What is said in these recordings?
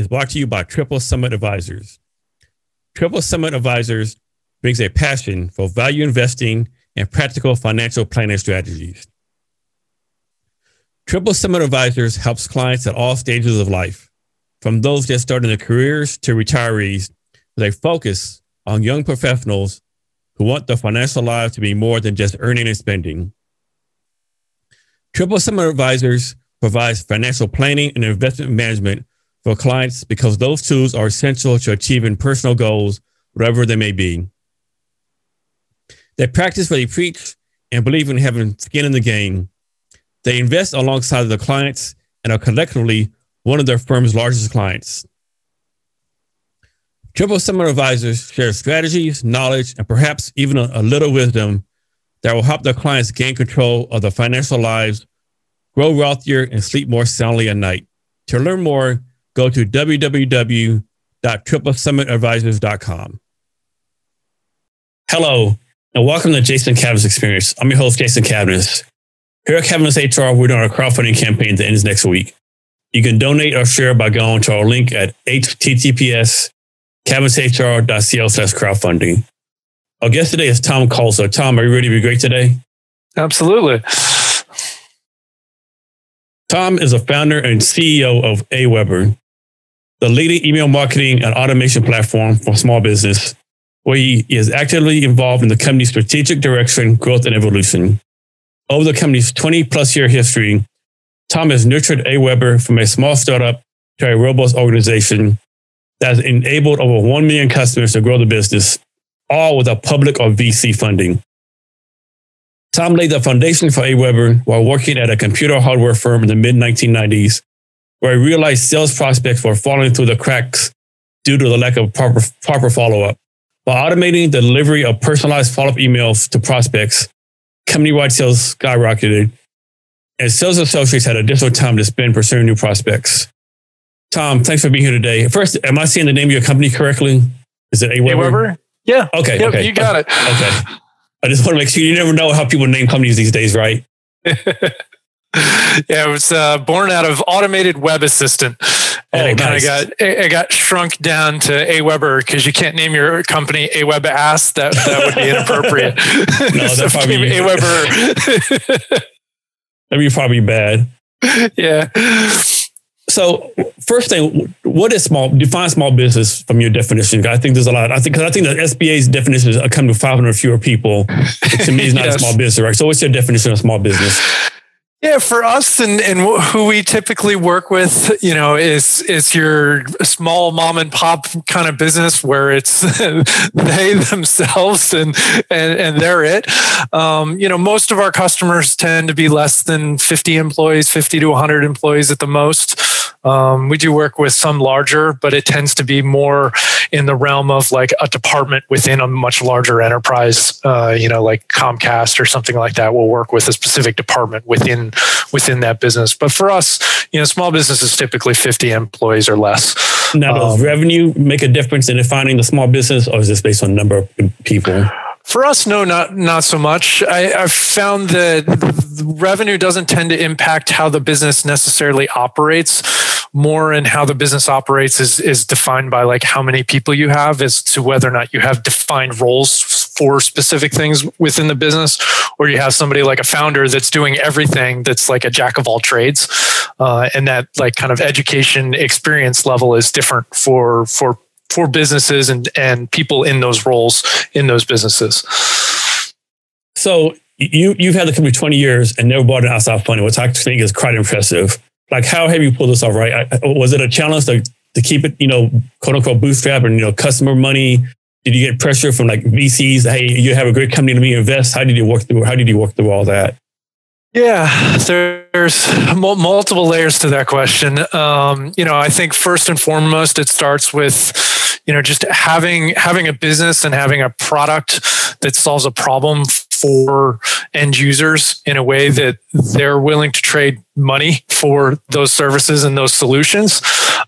is brought to you by Triple Summit Advisors. Triple Summit Advisors brings a passion for value investing and practical financial planning strategies. Triple Summit Advisors helps clients at all stages of life, from those just starting their careers to retirees, with a focus on young professionals who want their financial lives to be more than just earning and spending. Triple Summit Advisors provides financial planning and investment management for clients because those tools are essential to achieving personal goals, whatever they may be. They practice what they preach and believe in having skin in the game. They invest alongside their clients and are collectively one of their firm's largest clients. Triple Summit Advisors share strategies, knowledge, and perhaps even a, a little wisdom that will help their clients gain control of their financial lives, grow wealthier, and sleep more soundly at night. To learn more, go to www.tripleSummitAdvisors.com. Hello, and welcome to Jason Cavness Experience. I'm your host, Jason Cavness. Here at Cavness HR, we're doing a crowdfunding campaign that ends next week. You can donate or share by going to our link at https cavnesshr.co slash crowdfunding. Our guest today is Tom Cole. Tom, are you ready to be great today? Absolutely. Tom is a founder and CEO of Aweber, the leading email marketing and automation platform for small business, where he is actively involved in the company's strategic direction, growth, and evolution. Over the company's 20 plus year history, Tom has nurtured Aweber from a small startup to a robust organization that has enabled over 1 million customers to grow the business, all without public or VC funding. Tom laid the foundation for Aweber while working at a computer hardware firm in the mid 1990s, where he realized sales prospects were falling through the cracks due to the lack of proper, proper follow up. By automating the delivery of personalized follow up emails to prospects, company wide sales skyrocketed, and sales associates had additional time to spend pursuing new prospects. Tom, thanks for being here today. First, am I saying the name of your company correctly? Is it Aweber? Aweber? Yeah. Okay. Yep, okay. you got it. Okay. I just want to make sure you never know how people name companies these days, right? yeah, it was uh, born out of automated web assistant, and Oh, it kind nice. of got it, it got shrunk down to Aweber because you can't name your company Aweb Ass. That that would be inappropriate. No, so that'd it probably became Aweber. That'd be probably bad. yeah. So, first thing, what is small? Define small business from your definition. I think there's a lot. I think because I think the SBA's definition is a company with 500 fewer people. Which to me, is not Yes. a small business, right? So, what's your definition of small business? Yeah, for us and, and who we typically work with, you know, is is your small mom and pop kind of business where it's they themselves and and, and they're it. Um, you know, most of our customers tend to be less than 50 employees, 50 to 100 employees at the most. Um, we do work with some larger, but it tends to be more in the realm of like a department within a much larger enterprise. Uh, you know, like Comcast or something like that will work with a specific department within within that business. But for us, you know, small business is typically 50 employees or less. Now, does Um, revenue make a difference in defining the small business, or is this based on number of people? For us, no, not not so much. I, I've found that the revenue doesn't tend to impact how the business necessarily operates. More in how the business operates is is defined by like how many people you have, as to whether or not you have defined roles for specific things within the business, or you have somebody like a founder that's doing everything that's like a jack of all trades, uh, and that like kind of education experience level is different for for for businesses and and people in those roles in those businesses. So, you you've had the company 20 years and never bought an outside funding, which I think is quite impressive. Like, how have you pulled this off? Right? I, was it a challenge to to keep it, you know, quote unquote bootstrap and you know customer money? Did you get pressure from like VCs? Hey, you have a great company to me invest. How did you work through? How did you work through all that? Yeah, there's multiple layers to that question. Um, you know, I think first and foremost, it starts with, you know, just having having a business and having a product that solves a problem for end users in a way that they're willing to trade money for those services and those solutions.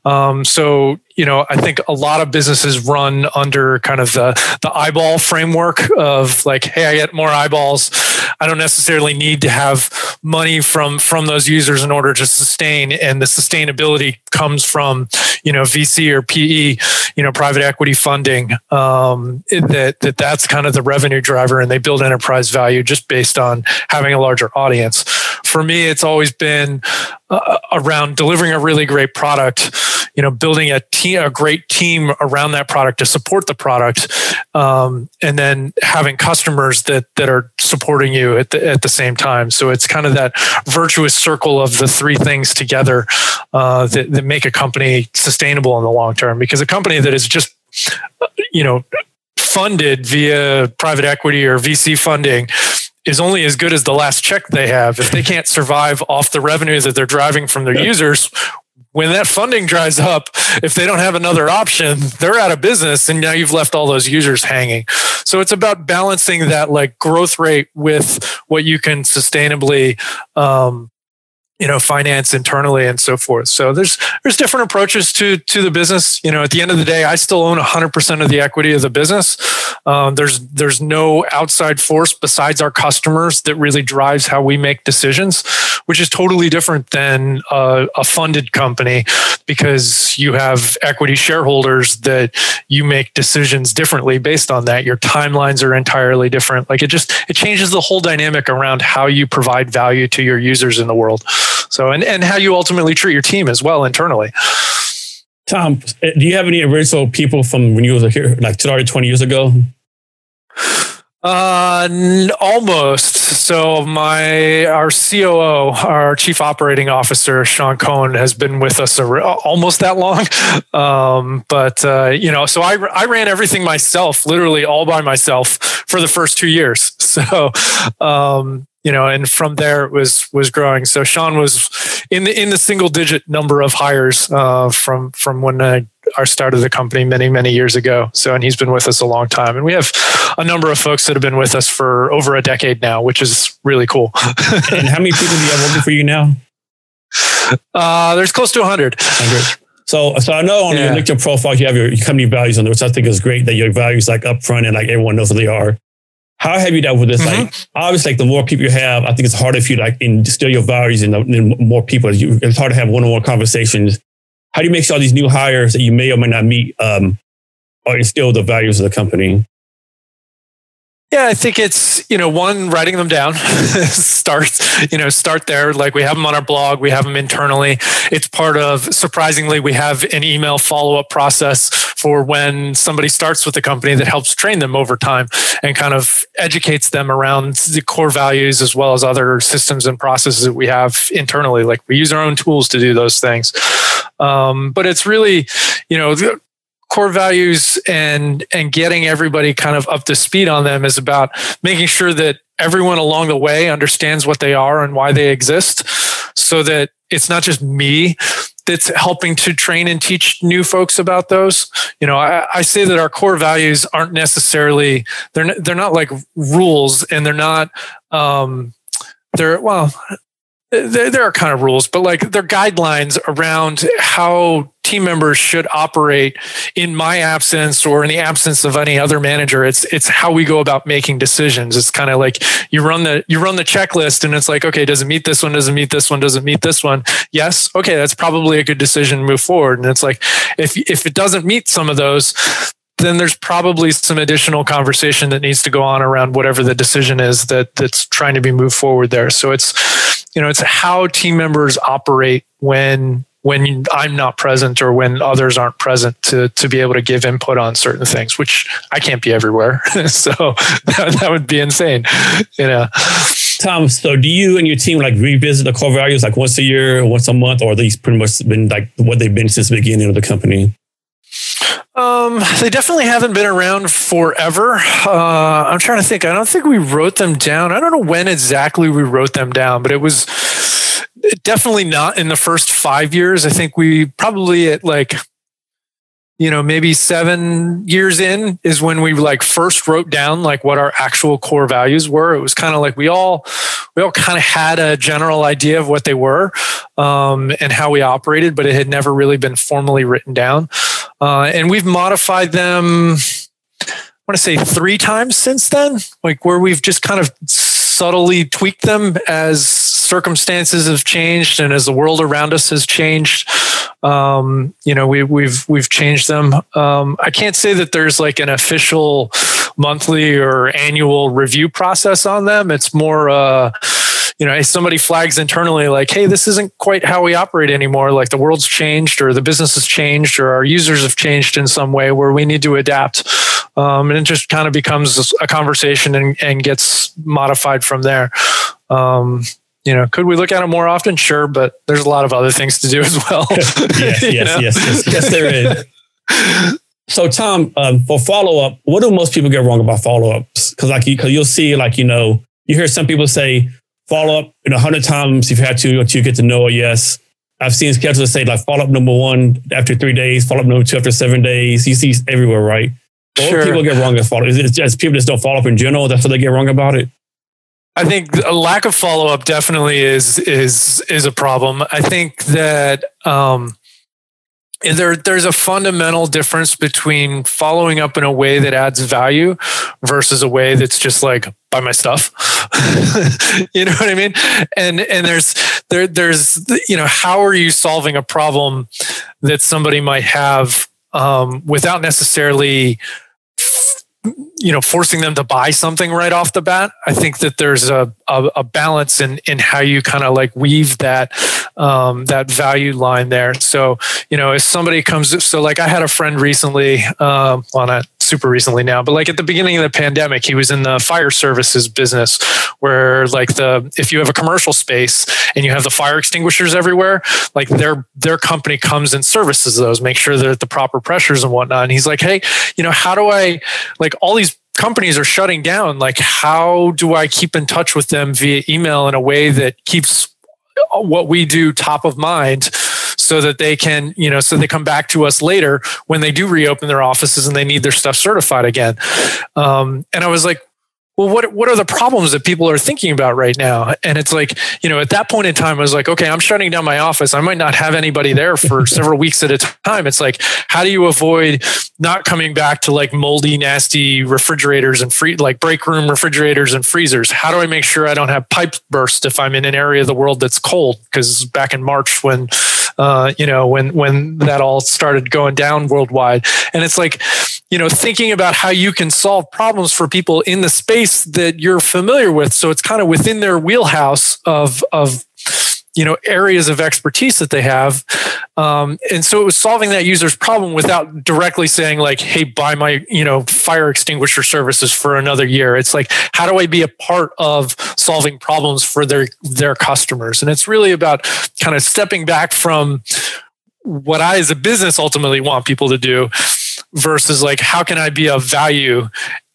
Um, so, you know, I think a lot of businesses run under kind of the, the eyeball framework of like, hey, I get more eyeballs. I don't necessarily need to have money from from those users in order to sustain. And the sustainability comes from, you know, VC or PE, you know, private equity funding. Um, that that that's kind of the revenue driver, and they build enterprise value just based on having a larger audience. For me, it's always been uh, around delivering a really great product you know building a team a great team around that product to support the product um, and then having customers that that are supporting you at the at the same time. So it's kind of that virtuous circle of the three things together uh, that, that make a company sustainable in the long term. Because a company that is just you know funded via private equity or VC funding is only as good as the last check they have. If they can't survive off the revenue that they're driving from their users, when that funding dries up, if they don't have another option, they're out of business and now you've left all those users hanging. So it's about balancing that like growth rate with what you can sustainably um, you know finance internally and so forth. So there's there's different approaches to to the business. You know at the end of the day i still own 100% of the equity of the business. Um, there's there's no outside force besides our customers that really drives how we make decisions which is totally different than a, a funded company because you have equity shareholders that you make decisions differently based on that. Your timelines are entirely different. Like it just it changes the whole dynamic around how you provide value to your users in the world so, and, and how you ultimately treat your team as well internally. Tom, do you have any original people from when you were here, like started 20 years ago? Uh, almost. So my our COO, our Chief Operating Officer, Sean Cohen, has been with us almost that long. Um, but uh, you know, so I I ran everything myself, literally all by myself for the first two years. So um, you know, and from there it was was growing. So Sean was in the in the single digit number of hires uh, from from when I our start of the company many many years ago. So and he's been with us a long time, and we have a number of folks that have been with us for over a decade now, which is really cool. and how many people do you have working for you now? Uh, there's close to 100. 100. So, so I know on yeah. your LinkedIn profile you have your company values on there, which I think is great that your values like upfront and like everyone knows what they are. How have you dealt with this? Mm-hmm. Like, obviously, like the more people you have, I think it's harder if you like instill your values in, in more people. It's hard to have one-on-one conversations. How do you make sure these new hires that you may or may not meet um, are instill the values of the company? Yeah, I think it's, you know, one, writing them down, starts, you know, start there. Like we have them on our blog, we have them internally. It's part of, surprisingly, we have an email follow up process for when somebody starts with the company that helps train them over time and kind of educates them around the core values as well as other systems and processes that we have internally. Like we use our own tools to do those things. Um, but it's really, you know, core values and and getting everybody kind of up to speed on them is about making sure that everyone along the way understands what they are and why they exist so that it's not just me that's helping to train and teach new folks about those. You know i, I say that our core values aren't necessarily they're they're not like rules and they're not um they're well there, there are kind of rules, but like they're guidelines around how team members should operate in my absence or in the absence of any other manager. It's it's how we go about making decisions. It's kind of like you run the you run the checklist and it's like, okay, does it meet this one? Does it meet this one? Does it meet this one? Yes. Okay, that's probably a good decision to move forward. And it's like if if it doesn't meet some of those, then there's probably some additional conversation that needs to go on around whatever the decision is that that's trying to be moved forward there. So it's you know it's how team members operate when when I'm not present or when others aren't present to to be able to give input on certain things, which I can't be everywhere. so that, that would be insane, you know. Tom, so do you and your team like revisit the core values like once a year, once a month, or these pretty much been like what they've been since the beginning of the company? Um, they definitely haven't been around forever. Uh, I'm trying to think. I don't think we wrote them down. I don't know when exactly we wrote them down, but it was definitely not in the first five years. I think we probably at like you know maybe seven years in is when we like first wrote down like what our actual core values were. It was kind of like we all we all kind of had a general idea of what they were um, and how we operated but it had never really been formally written down. Uh, and we've modified them i want to say three times since then. Like where we've just kind of subtly tweaked them as circumstances have changed and as the world around us has changed um, you know we, we've we've changed them um, i can't say that there's like an official monthly or annual review process on them it's more uh, you know, somebody flags internally like, hey, this isn't quite how we operate anymore. Like the world's changed or the business has changed or our users have changed in some way where we need to adapt. Um, and it just kind of becomes a conversation and, and gets modified from there. Um, you know, could we look at it more often? Sure, but there's a lot of other things to do as well. yes, yes, yes, yes, yes, there is. So, Tom, um, for follow up, what do most people get wrong about follow ups? Because, like, because you, you'll see, like, you know, you hear some people say follow up in a hundred times if you had to until you get to know a yes. I've seen schedules say like follow up number one after three days, follow up number two after seven days. You see everywhere, right? What people get wrong with follow? Is it just people just don't follow up in general? That's what they get wrong about it. I think a lack of follow up definitely is is is a problem. I think that um, there there's a fundamental difference between following up in a way that adds value versus a way that's just like buy my stuff. you know what I mean? And and there's there there's you know how are you solving a problem that somebody might have um, without necessarily you know forcing them to buy something right off the bat i think that there's a, a, a balance in in how you kind of like weave that um, that value line there. So you know if somebody comes so like i had a friend recently um, well not super recently now but like at the beginning of the pandemic he was in the fire services business where like the if you have a commercial space and you have the fire extinguishers everywhere like their their company comes and services those make sure they're at the proper pressures and whatnot. And he's like hey you know how do i like all these companies are shutting down. Like how do i keep in touch with them via email in a way that keeps what we do top of mind so that they can you know so they come back to us later when they do reopen their offices and they need their stuff certified again. Um, and i was like well, what what are the problems that people are thinking about right now? And it's like, you know, at that point in time, I was like, okay, I'm shutting down my office. I might not have anybody there for several weeks at a time. It's like, how do you avoid not coming back to like moldy, nasty refrigerators and free like break room refrigerators and freezers? How do I make sure I don't have pipe burst if I'm in an area of the world that's cold? Because back in March when uh, you know, when when that all started going down worldwide. And it's like, you know, thinking about how you can solve problems for people in the space that you're familiar with. So it's kind of within their wheelhouse of of you know areas of expertise that they have. Um, and so it was solving that user's problem without directly saying like hey buy my you know fire extinguisher services for another year. It's like how do i be a part of solving problems for their their customers? And it's really about kind of stepping back from what i as a business ultimately want people to do versus like how can i be of value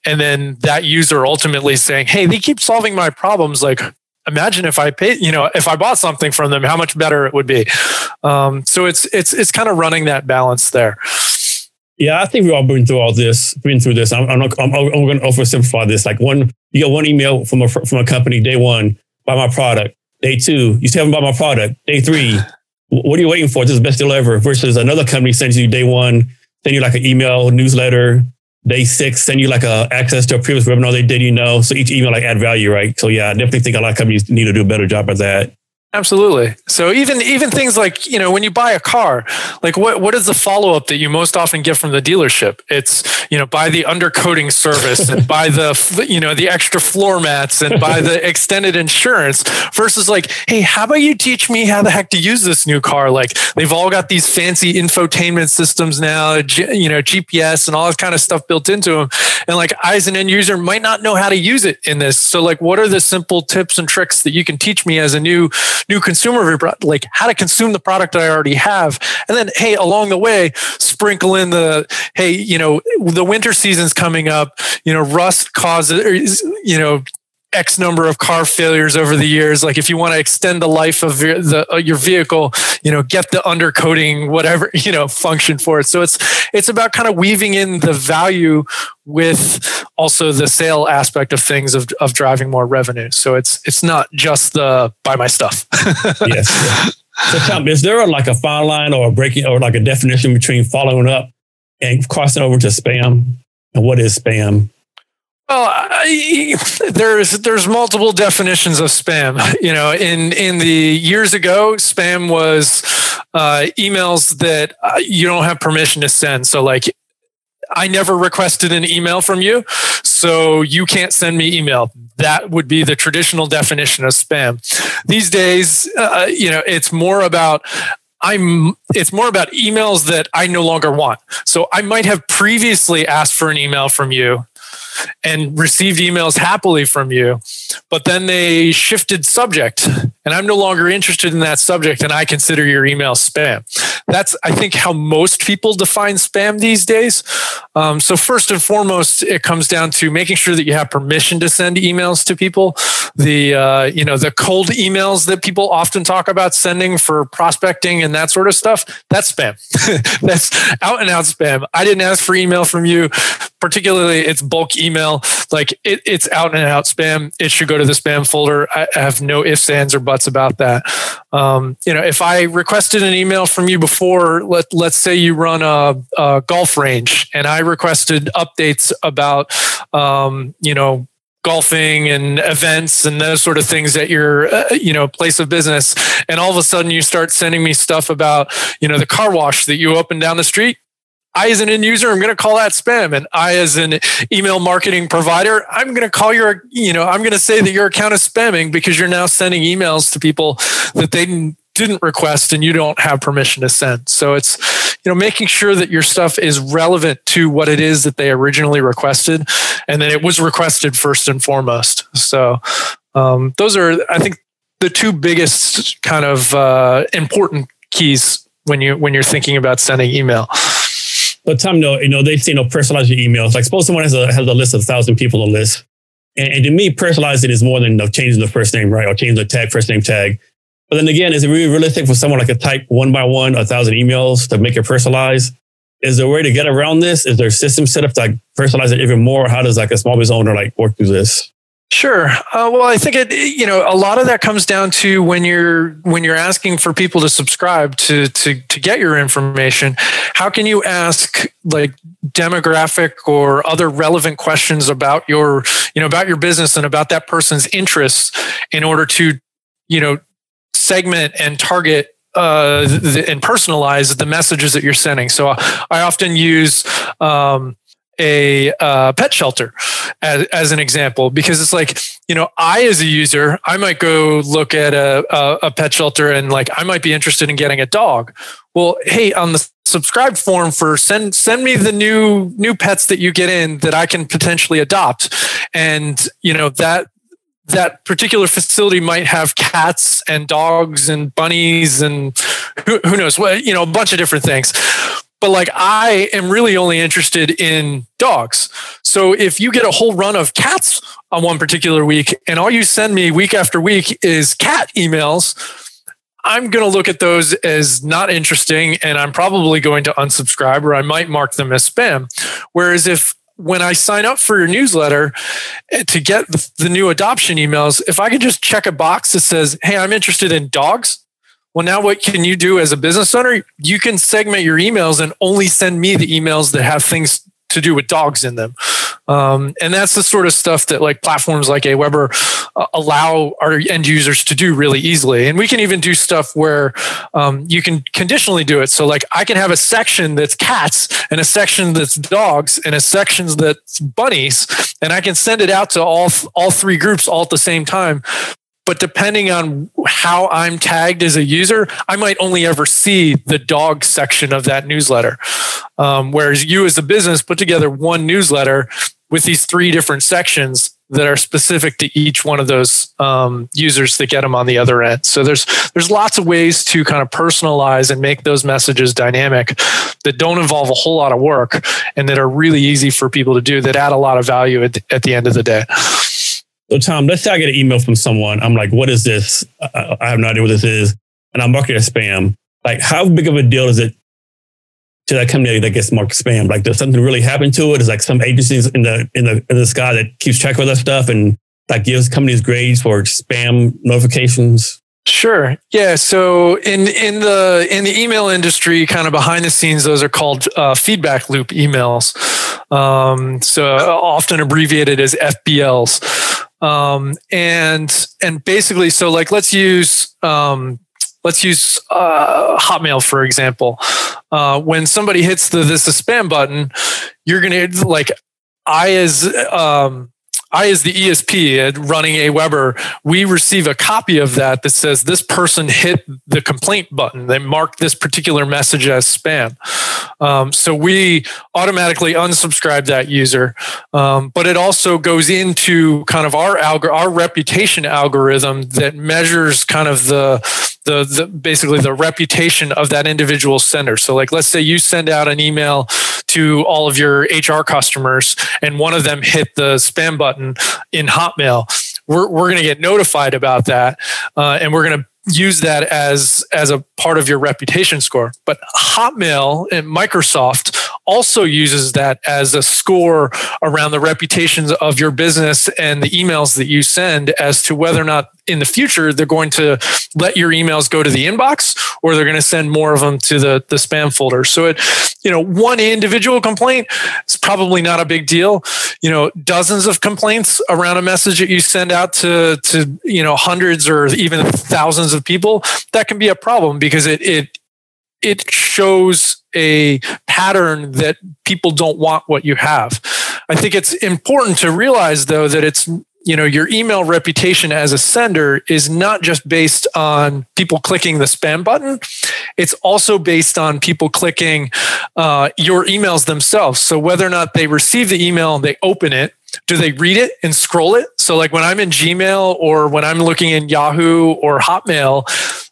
and then that user ultimately saying hey they keep solving my problems like imagine if I paid, you know, if I bought something from them, how much better it would be. Um, so it's it's it's kind of running that balance there. Yeah, I think we all been through all this, been through this. I'm, I'm, I'm, I'm going to oversimplify this. Like one, you get one email from a from a company day one, buy my product. Day two, you still haven't bought my product. Day three, what are you waiting for? This is the best deal ever. Versus another company sends you day one, send you like an email, newsletter, day six send you like a access to a previous webinar they did you know so each email like add value right? So yeah i definitely think a lot of companies need to do a better job at that Absolutely. So even even things like you know when you buy a car, like what what is the follow up that you most often get from the dealership? It's you know buy the undercoating service and buy the you know the extra floor mats and buy the extended insurance versus like hey how about you teach me how the heck to use this new car? Like they've all got these fancy infotainment systems now, you know GPS and all that kind of stuff built into them, and like I as an end user might not know how to use it in this. So like what are the simple tips and tricks that you can teach me as a new new consumer like how to consume the product I already have. And then, hey, along the way, sprinkle in the, hey, you know, the winter season's coming up, you know, rust causes, you know, X number of car failures over the years. Like if you want to extend the life of your, the, uh, your vehicle, you know, get the undercoating, whatever, you know, function for it. So it's, it's about kind of weaving in the value with also the sale aspect of things of, of driving more revenue. So it's, it's not just the buy my stuff. yes. So Tom, is there like a fine line or a breaking or like a definition between following up and crossing over to spam? And what is spam? Well, I, there's there's multiple definitions of spam. You know, in in the years ago, spam was uh, emails that uh, you don't have permission to send. So, like, I never requested an email from you, so you can't send me email. That would be the traditional definition of spam. These days, uh, you know, it's more about I'm it's more about emails that I no longer want. So I might have previously asked for an email from you and received emails happily from you, but then they shifted subject and I'm no longer interested in that subject and I consider your email spam. That's, I think, how most people define spam these days. Um, so, first and foremost, it comes down to making sure that you have permission to send emails to people. The, uh, you know, the cold emails that people often talk about sending for prospecting and that sort of stuff, that's spam. that's out and out spam. I didn't ask for email from you, particularly it's bulk email. Like it, it's out and out spam. It should go to the spam folder. I have no ifs, ands, or buts about that. Um, you know, if I requested an email from you before, let let's say you run a, a golf range, and I requested updates about, um, you know, golfing and events and those sort of things at your uh, you know place of business and all of a sudden you start sending me stuff about you know the car wash that you open down the street I, as an end user, I'm going to call that spam. And I, as an email marketing provider, I'm going to call your, you know, I'm going to say that your account is spamming because you're now sending emails to people that they didn't request and you don't have permission to send. So it's, you know, making sure that your stuff is relevant to what it is that they originally requested and that it was requested first and foremost. So um, those are, I think, the two biggest kind of uh, important keys when you when you're thinking about sending email. But Tom, no, you know, they say, you know, personalize your emails. Like suppose someone has a, has a list of a thousand people on list. And, and to me, personalizing is more than you know, changing the first name, right? Or changing the tag, first name tag. But then again, is it really realistic for someone like to type one by one a thousand emails to make it personalized? Is there a way to get around this? Is there a system set up to like personalize it even more? How does like a small business owner like work through this? Sure. Uh, well, I think it. You know, a lot of that comes down to when you're when you're asking for people to subscribe to to to get your information. How can you ask like demographic or other relevant questions about your you know about your business and about that person's interests in order to you know segment and target uh, and personalize the messages that you're sending. So I often use. Um, a uh, pet shelter as, as an example because it's like you know i as a user i might go look at a, a, a, pet shelter and like i might be interested in getting a dog. Well hey on the subscribe form for send send me the new new pets that you get in that i can potentially adopt. And you know that that particular facility might have cats and dogs and bunnies and who, who knows what you know a bunch of different things but like I am really only interested in dogs. So if you get a whole run of cats on one particular week and all you send me week after week is cat emails, I'm going to look at those as not interesting and I'm probably going to unsubscribe or I might mark them as spam. Whereas if when I sign up for your newsletter eh, to get the, the new adoption emails, if I could just check a box that says, Hey, I'm interested in dogs, well, now what can you do as a business owner? You can segment your emails and only send me the emails that have things to do with dogs in them. Um, and that's the sort of stuff that like platforms like Aweber uh, allow our end users to do really easily. And we can even do stuff where um, you can conditionally do it. So like I can have a section that's cats and a section that's dogs and a section that's bunnies, and I can send it out to all all three groups all at the same time but depending on how I'm tagged as a user, I might only ever see the dog section of that newsletter. Um, whereas you, as a business, put together one newsletter with these three different sections, that are specific to each one of those um, users that get them on the other end. So there's there's lots of ways to kind of personalize and make those messages dynamic that don't involve a whole lot of work and that are really easy for people to do that add a lot of value at the, at the end of the day. So Tom, let's say I get an email from someone. I'm like, what is this? I, I have no idea what this is. And I'm marking it as spam. Like, how big of a deal is it to that company that gets marked spam? Like, does something really happen to it? Is like some agencies in the in the in the sky that keeps track of that stuff and that gives companies grades for spam notifications? Sure. Yeah. So in in the in the email industry, kind of behind the scenes, those are called uh, feedback loop emails. Um, so often abbreviated as FBLs. Um, and and basically, so like let's use um, let's use uh, Hotmail for example. Uh, when somebody hits the this is spam button, you're gonna like I as um, I, as the ESP running a Aweber, we receive a copy of that that says this person hit the complaint button. They marked this particular message as spam. Um, so we automatically unsubscribe that user. Um, but it also goes into kind of our algor- our reputation algorithm that measures kind of the the, the basically the reputation of that individual sender. So like let's say you send out an email to all of your HR customers and one of them hit the spam button in Hotmail. We're, we're going to get notified about that uh, and we're going to use that as as a part of your reputation score but hotmail and microsoft also uses that as a score around the reputations of your business and the emails that you send as to whether or not in the future they're going to let your emails go to the inbox or they're going to send more of them to the, the spam folder. So it you know one individual complaint is probably not a big deal. You know dozens of complaints around a message that you send out to to you know hundreds or even thousands of people that can be a problem because it it it shows a pattern that people don't want what you have. I think it's important to realize though that it's you know your email reputation as a sender is not just based on people clicking the spam button. It's also based on people clicking uh, your emails themselves. So whether or not they receive the email and they open it do they read it and scroll it? So like when i'm in gmail or when i'm looking in yahoo or hotmail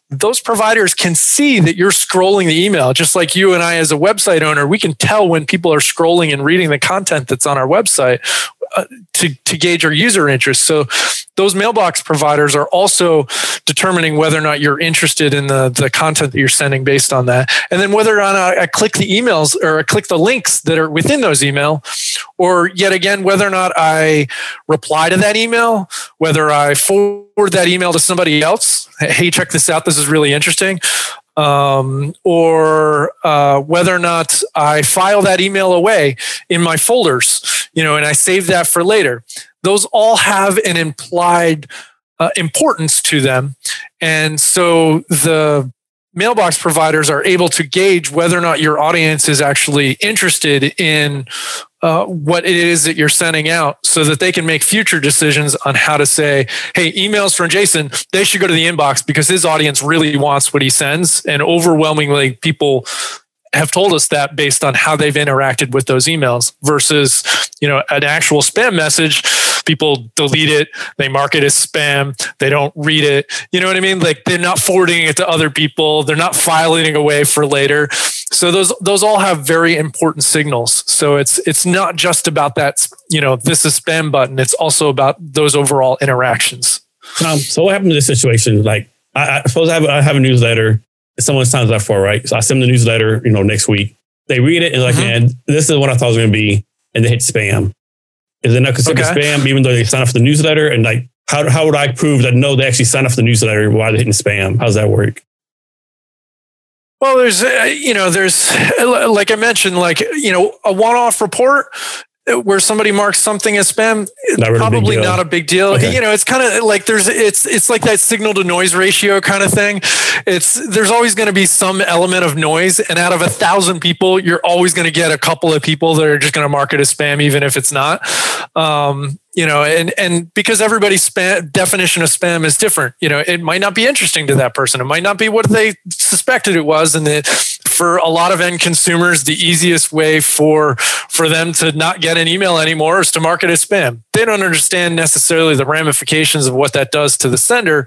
those providers can see that you're scrolling the email just like you and I as a website owner we can tell when people are scrolling and reading the content that's on our website uh, to, to gauge our user interest. So those mailbox providers are also determining whether or not you're interested in the, the content that you're sending based on that. And then whether or not I, click the emails or I click the links that are within those email or yet again whether or not I reply to that email whether I forward that email to somebody else hey check this out. This is really interesting um, or uh, whether or not I file that email away in my folders, you know, and I save that for later. Those all have an implied uh, importance to them. And so the mailbox providers are able to gauge whether or not your audience is actually interested in uh, what it is that you're sending out so that they can make future decisions on how to say, hey, emails from Jason, they should go to the inbox because his audience really wants what he sends. And overwhelmingly, people have told us that based on how they've interacted with those emails versus, you know, an actual spam message people delete it, they mark it as spam, they don't read it. You know what I mean? Like they're not forwarding it to other people, they're not filing it away for later. So those those all have very important signals. So it's it's not just about that, you know, this is spam button. It's also about those overall interactions. Um, so what happened to this situation? Like I, I suppose I have, I have a newsletter. Someone signs up for, right? So I send them the newsletter, you know, next week. They read it and like, mm-hmm. man, this is what I thought it was going to be, and they hit spam. Is it not considered okay. spam even though they sign up for the newsletter? And like, how, how would I prove that no, they actually signed up for the newsletter while they're hitting spam? How does that work? Well, there's, uh, you know, there's, like I mentioned, like, you know, a one off report where somebody marks something as spam not really probably not a big deal. Okay. you know it's kind of like there's it's it's like that signal to noise ratio kind of thing. It's there's always going to be some element of noise and out of a thousand people you're always going to get a couple of people that are just going to mark it as spam even if it's not. Um, you know and and because everybody's spam definition of spam is different you know it might not be interesting to that person. It might not be what they suspected it was and it for a lot of end consumers, the easiest way for for them to not get an email anymore is to mark it as spam. They don't understand necessarily the ramifications of what that does to the sender,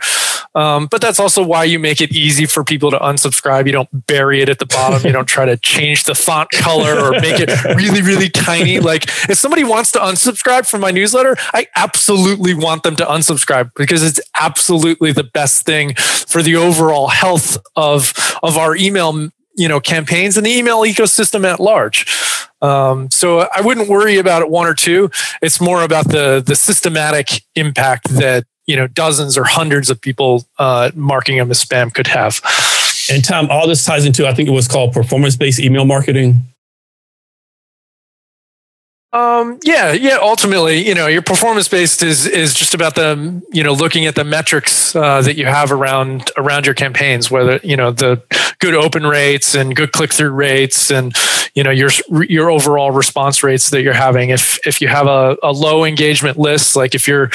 um, but that's also why you make it easy for people to unsubscribe. You don't bury it at the bottom. you don't try to change the font color or make it really, really tiny. Like if somebody wants to unsubscribe from my newsletter, I absolutely want them to unsubscribe because it's absolutely the best thing for the overall health of of our email you know campaigns and the email ecosystem at large. Um, so i wouldn't worry about it one or two. It's more about the the systematic impact that you know dozens or hundreds of people uh, marking them as spam could have. And tom all this ties into i think it was called performance-based email marketing um, yeah, yeah. Ultimately, you know, your performance based is is just about the you know looking at the metrics uh, that you have around around your campaigns, whether you know the good open rates and good click through rates, and you know your your overall response rates that you're having. If if you have a, a low engagement list, like if you're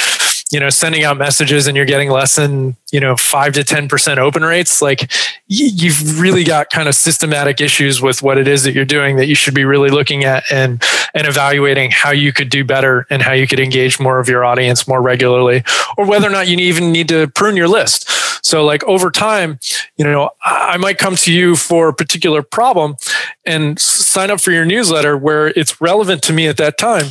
you know sending out messages and you're getting less than you know five to ten percent open rates like you've really got kind of systematic issues with what it is that you're doing that you should be really looking at and and evaluating how you could do better and how you could engage more of your audience more regularly or whether or not you even need to prune your list. So like over time you know i might come to you for a particular problem and sign up for your newsletter where it's relevant to me at that time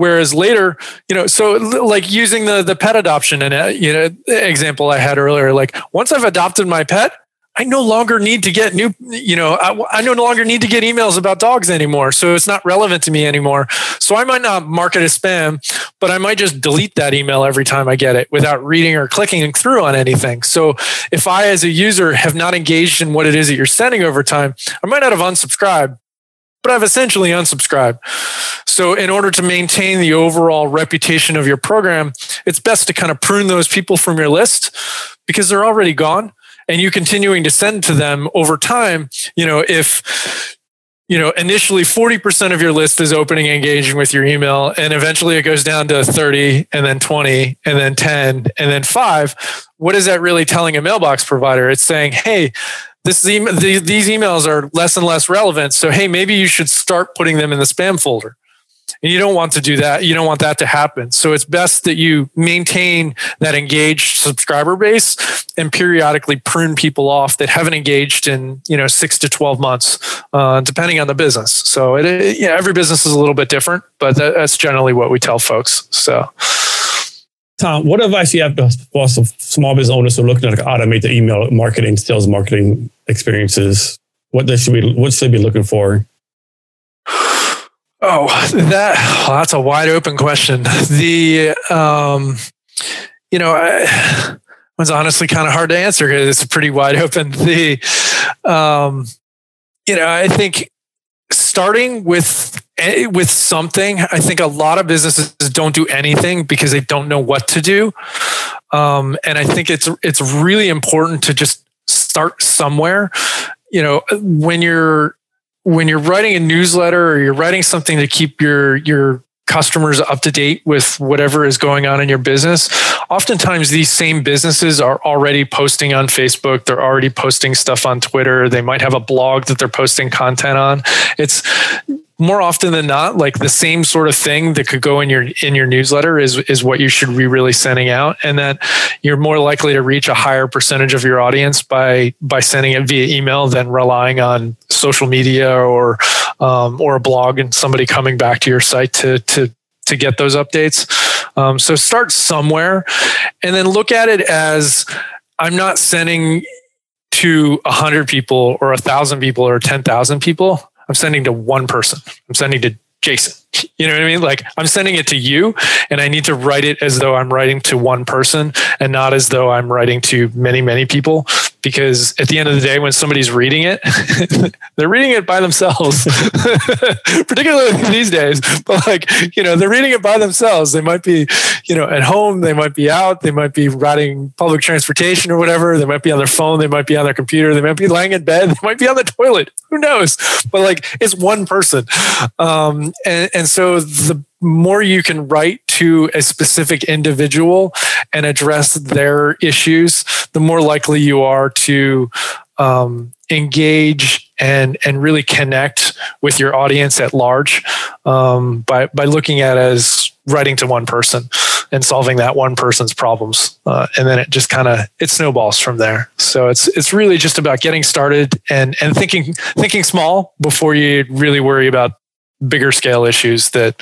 Whereas later, you know, so like using the the pet adoption and uh, you know example I had earlier, like once I've adopted my pet, I no longer need to get new, you know, I, I, no longer need to get emails about dogs anymore. So it's not relevant to me anymore. So I might not mark it as spam, but I might just delete that email every time I get it without reading or clicking through on anything. So if I, as a user, have not engaged in what it is that you're sending over time, I might not have unsubscribed, but I've essentially unsubscribed. So, in order to maintain the overall reputation of your program, it's best to kind of prune those people from your list because they're already gone and you continuing to send to them over time. You know, if you know initially 40% of your list is opening engaging with your email and eventually it goes down to 30 and then 20 and then 10 and then 5 what is that really telling a mailbox provider it's saying hey this email, these emails are less and less relevant. So, hey, maybe you should start putting them in the spam folder. And you don't want to do that. You don't want that to happen. So it's best that you maintain that engaged subscriber base and periodically prune people off that haven't engaged in, you know, six to 12 months, uh, depending on the business. So it, yeah, every business is a little bit different, but that, that's generally what we tell folks. So. Tom, what advice do you have for small business owners who are looking to automate the email marketing, sales marketing experiences? What they should be, what should they be looking for? Oh, that well, that's a wide open question. The um, you know, I, was honestly kind of hard to answer because it's pretty wide open. The um, you know, I think starting with eh, with something i think a lot of businesses don't do anything because they don't know what to do. Um, and i think it's it's really important to just start somewhere. You know when you're when you're writing a newsletter or you're writing something to keep your your customers up to date with whatever is going on in your business. Oftentimes, these same businesses are already posting on Facebook. They're already posting stuff on Twitter. They might have a blog that they're posting content on. It's more often than not like the same sort of thing that could go in your in your newsletter is is what you should be really sending out and that you're more likely to reach a higher percentage of your audience by by sending it via email than relying on social media or um, or a blog and somebody coming back to your site to to to get those updates. Um, so start somewhere and then look at it as i'm not sending to 100 people or 1000 people or 10000 people I'm sending to one person. I'm sending to Jason. You know what I mean? Like I'm sending it to you and I need to write it as though I'm writing to one person and not as though I'm writing to many, many people. Because at the end of the day, when somebody's reading it, they're reading it by themselves, particularly these days. But like, you know, they're reading it by themselves. They might be, you know, at home, they might be out, they might be riding public transportation or whatever. They might be on their phone, they might be on their computer, they might be lying in bed, they might be on the toilet. Who knows? But like, it's one person. Um, and, and so the more you can write to a specific individual and address their issues, the more likely you are to um, engage and and really connect with your audience at large um, by by looking at as writing to one person and solving that one person's problems. Uh, and then it just kind of it snowballs from there. So it's it's really just about getting started and and thinking thinking small before you really worry about bigger scale issues that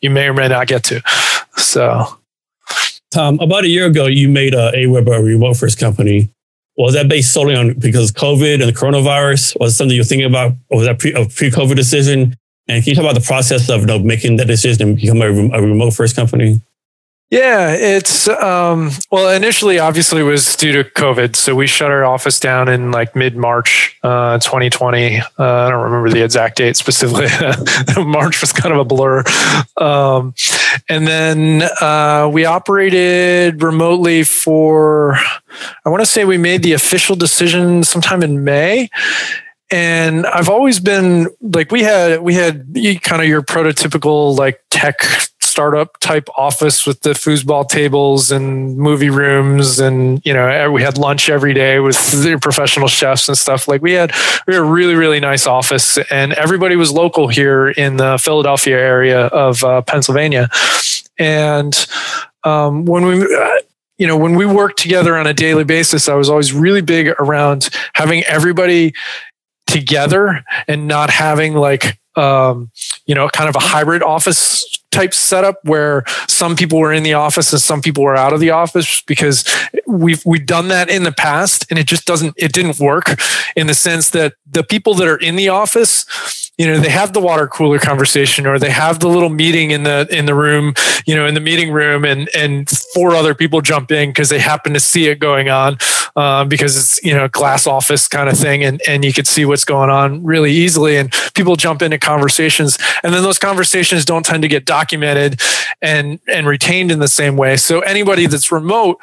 you may or may not get to so Tom, about a year ago, you made uh, a AWeber remote first company. Was that based solely on because COVID and the coronavirus? Was something you're thinking about? Or was that pre, a pre-COVID decision? And can you talk about the process of you know, making that decision and become a, a remote first company? Yeah, it's um, well, initially, obviously, it was due to COVID. So we shut our office down in like mid March, uh, 2020. Uh, I don't remember the exact date specifically. March was kind of a blur. Um, and then uh, we operated remotely for, I want to say we made the official decision sometime in May and I've always been like we had we had kind of your prototypical like tech startup type office with the foosball tables and movie rooms and you know we had lunch every day with professional chefs and stuff. Like we had we had a really really nice office and everybody was local here in the Philadelphia area of uh, Pennsylvania. And um, when we uh, you know when we worked together on a daily basis i was always really big around having everybody together and not having like um, you know kind of a hybrid office type setup where some people were in the office and some people were out of the office because we've we've done that in the past and it just doesn't it didn't work in the sense that the people that are in the office you know they have the water cooler conversation or they have the little meeting in the in the room you know in the meeting room and and four other people jump in because they happen to see it going on um, because it's you know glass office kind of thing and and you can see what's going on really easily and people jump into conversations and then those conversations don't tend to get documented and and retained in the same way so anybody that's remote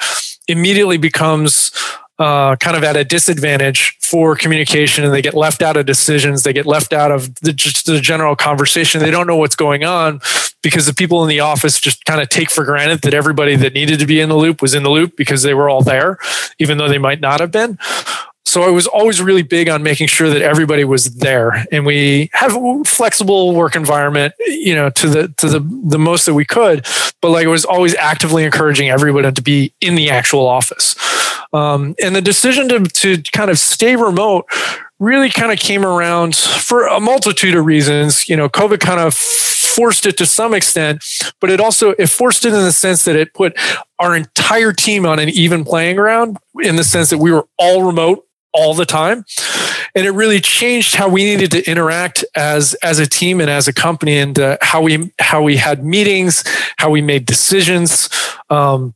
immediately becomes uh, kind of at a disadvantage for communication and they get left out of decisions. They get left out of the, just the general conversation. They don't know what's going on because the people in the office just kind of take for granted that everybody that needed to be in the loop was in the loop because they were all there, even though they might not have been. So I was always really big on making sure that everybody was there, and we have a flexible work environment, you know, to the to the the most that we could. But like, I was always actively encouraging everybody to be in the actual office. Um, and the decision to to kind of stay remote really kind of came around for a multitude of reasons. You know, COVID kind of forced it to some extent, but it also it forced it in the sense that it put our entire team on an even playing ground in the sense that we were all remote all the time. And it really changed how we needed to interact as as a team and as a company and uh, how we how we had meetings how we made decisions. Um,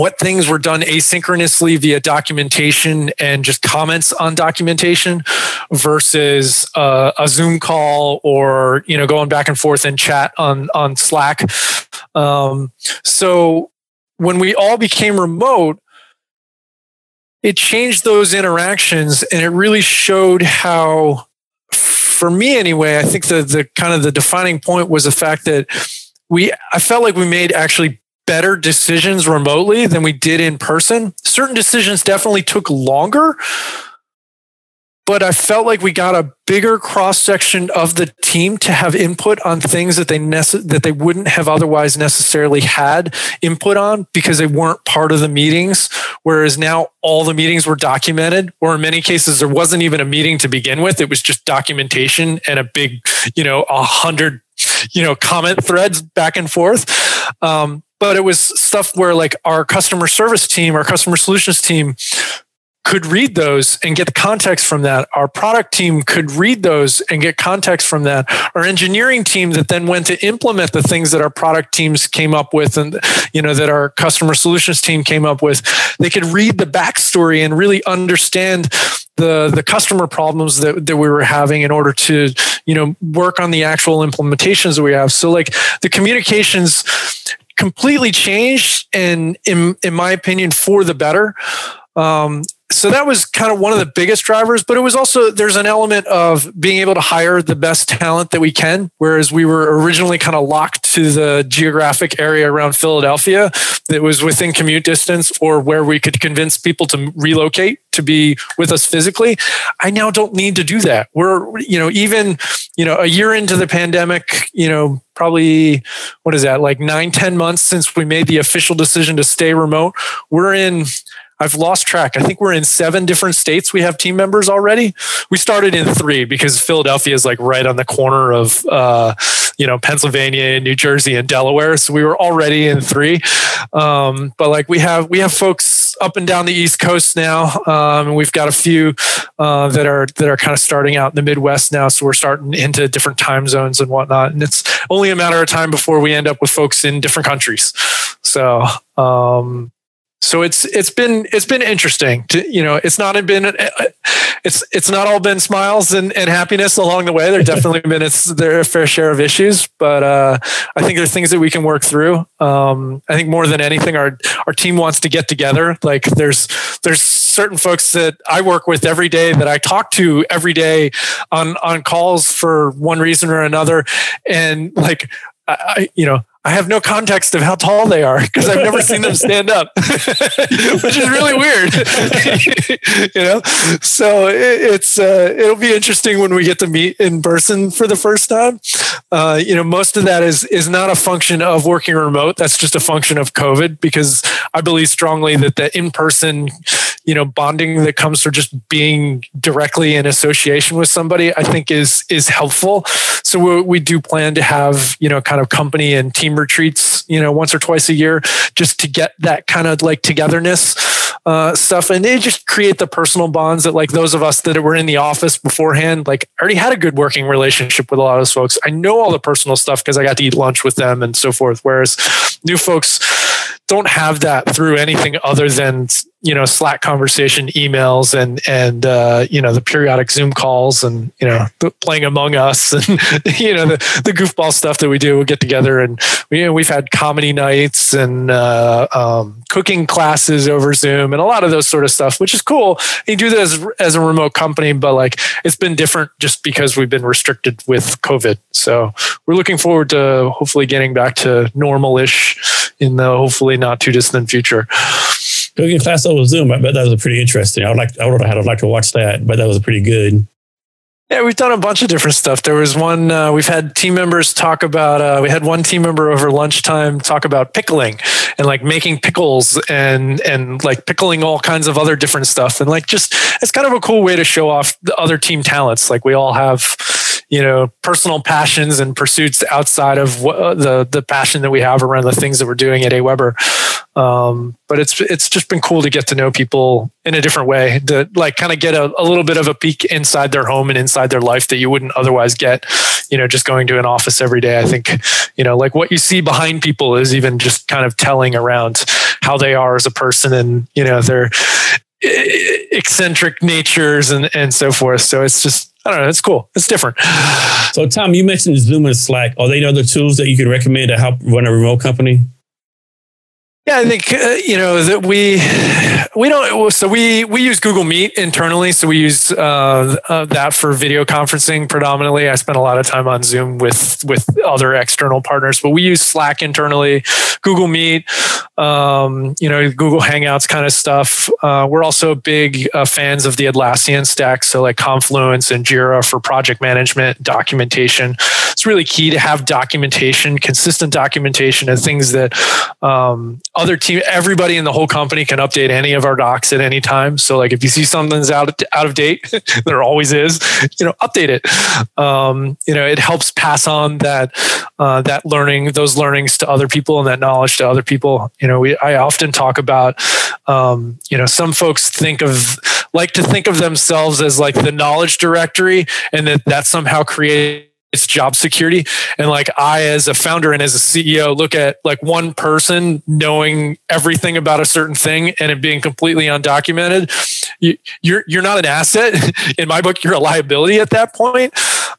what things were done asynchronously via documentation and just comments on documentation versus uh, a zoom call or you know going back and forth in chat on on slack. Um, so when we all became remote it changed those interactions and it really showed how for me anyway i think the the kind of the defining point was the fact that we i felt like we made actually better decisions remotely than we did in person certain decisions definitely took longer but I felt like we got a bigger cross section of the team to have input on things that they nece- that they wouldn't have otherwise necessarily had input on because they weren't part of the meetings. Whereas now all the meetings were documented, or in many cases there wasn't even a meeting to begin with. It was just documentation and a big, you know, a hundred, you know, comment threads back and forth. Um, but it was stuff where like our customer service team, our customer solutions team could read those and get the context from that. Our product team could read those and get context from that. Our engineering team that then went to implement the things that our product teams came up with and you know that our customer solutions team came up with, they could read the backstory and really understand the the customer problems that, that we were having in order to you know work on the actual implementations that we have. So like the communications completely changed and in in my opinion for the better. Um, so that was kind of one of the biggest drivers, but it was also there's an element of being able to hire the best talent that we can. Whereas we were originally kind of locked to the geographic area around Philadelphia that was within commute distance or where we could convince people to relocate to be with us physically. I now don't need to do that. We're, you know, even, you know, a year into the pandemic, you know, probably what is that, like nine, ten months since we made the official decision to stay remote. We're in I've lost track. I think we're in seven different states. We have team members already. We started in three because Philadelphia is like right on the corner of, uh, you know, Pennsylvania, and New Jersey, and Delaware. So we were already in three. Um, but like we have we have folks up and down the East Coast now, um, and we've got a few uh, that are that are kind of starting out in the Midwest now. So we're starting into different time zones and whatnot. And it's only a matter of time before we end up with folks in different countries. So um, so it's it's been it's been interesting to you know it's not been it's it's not all been smiles and, and happiness along the way. There definitely been it's there a fair share of issues but uh, i think there's things that we can work through. Um, i think more than anything our our team wants to get together. Like there's there's certain folks that i work with every day that i talk to every day on on calls for one reason or another. And like I, you know, I have no context of how tall they are because I've never seen them stand up, which is really weird. you know, so it, it's uh, it'll be interesting when we get to meet in person for the first time. Uh, you know, most of that is is not a function of working remote. That's just a function of COVID because I believe strongly that the in person, you know, bonding that comes from just being directly in association with somebody, I think is is helpful. So we, we do plan to have you know kind of company and team team retreats, you know, once or twice a year, just to get that kind of like togetherness uh, stuff. And they just create the personal bonds that like those of us that were in the office beforehand, like I already had a good working relationship with a lot of those folks. I know all the personal stuff because I got to eat lunch with them and so forth. Whereas new folks don't have that through anything other than you know Slack conversation, emails, and and uh, you know the periodic Zoom calls, and you know playing Among Us, and you know the the goofball stuff that we do. We get together, and we, you know, we've had comedy nights and uh, um, cooking classes over Zoom, and a lot of those sort of stuff, which is cool. You do this as, as a remote company, but like it's been different just because we've been restricted with COVID. So we're looking forward to hopefully getting back to normal-ish in the hopefully not too distant future. Cooking class over Zoom. I bet that was pretty interesting. I would like. I would have like to watch that, but that was pretty good. Yeah, we've done a bunch of different stuff. There was one uh, we've had team members talk about. Uh, we had one team member over lunchtime talk about pickling and like making pickles and and like pickling all kinds of other different stuff and like just it's kind of a cool way to show off the other team talents. Like we all have you know personal passions and pursuits outside of what, uh, the the passion that we have around the things that we're doing at AWeber. Um, but it's it's just been cool to get to know people in a different way to like kind of get a, a little bit of a peek inside their home and inside their life that you wouldn't otherwise get you know just going to an office every day i think you know like what you see behind people is even just kind of telling around how they are as a person and you know their eccentric natures and and so forth so it's just I don't know. It's cool. It's different. So, Tom, you mentioned Zoom and Slack. Are they other tools that you could recommend to help run a remote company? Yeah, I think uh, you know that we we don't. So we we use Google Meet internally. So we use uh, uh, that for video conferencing predominantly. I spend a lot of time on Zoom with with other external partners, but we use Slack internally, Google Meet, um, you know, Google Hangouts kind of stuff. Uh, we're also big uh, fans of the Atlassian stack, so like Confluence and Jira for project management, documentation. It's really key to have documentation, consistent documentation, and things that. Um, other team, everybody in the whole company can update any of our docs at any time. So like if you see something's out of, out of date, there always is, you know, update it. Um, you know, it helps pass on that uh, that learning, those learnings to other people, and that knowledge to other people. You know, we I often talk about, um, you know, some folks think of like to think of themselves as like the knowledge directory, and that that somehow creates it's job security. And like i as a founder and as a ceo look at like one person knowing everything about a certain thing and it being completely undocumented you, you're you're not an asset. In my book you're a liability at that point